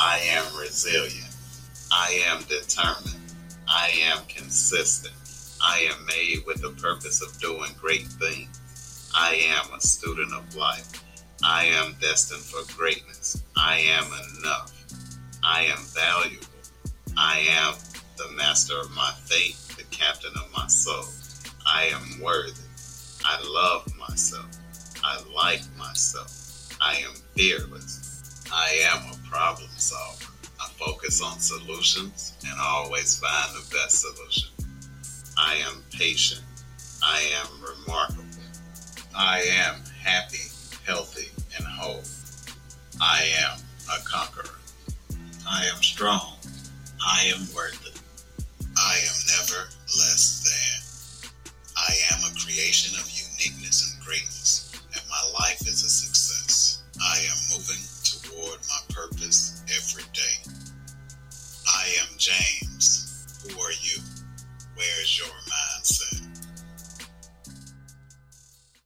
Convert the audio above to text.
I am resilient. I am determined. I am consistent. I am made with the purpose of doing great things. I am a student of life. I am destined for greatness. I am enough. I am valuable. I am the master of my fate, the captain of my soul. I am worthy. I love myself. I like myself. I am fearless. I am a problem focus on solutions and always find the best solution. I am patient. I am remarkable. I am happy, healthy, and whole. I am a conqueror. I am strong. I am worthy. I am never less than. I am a creation of uniqueness and greatness, and my life is a there's your mindset.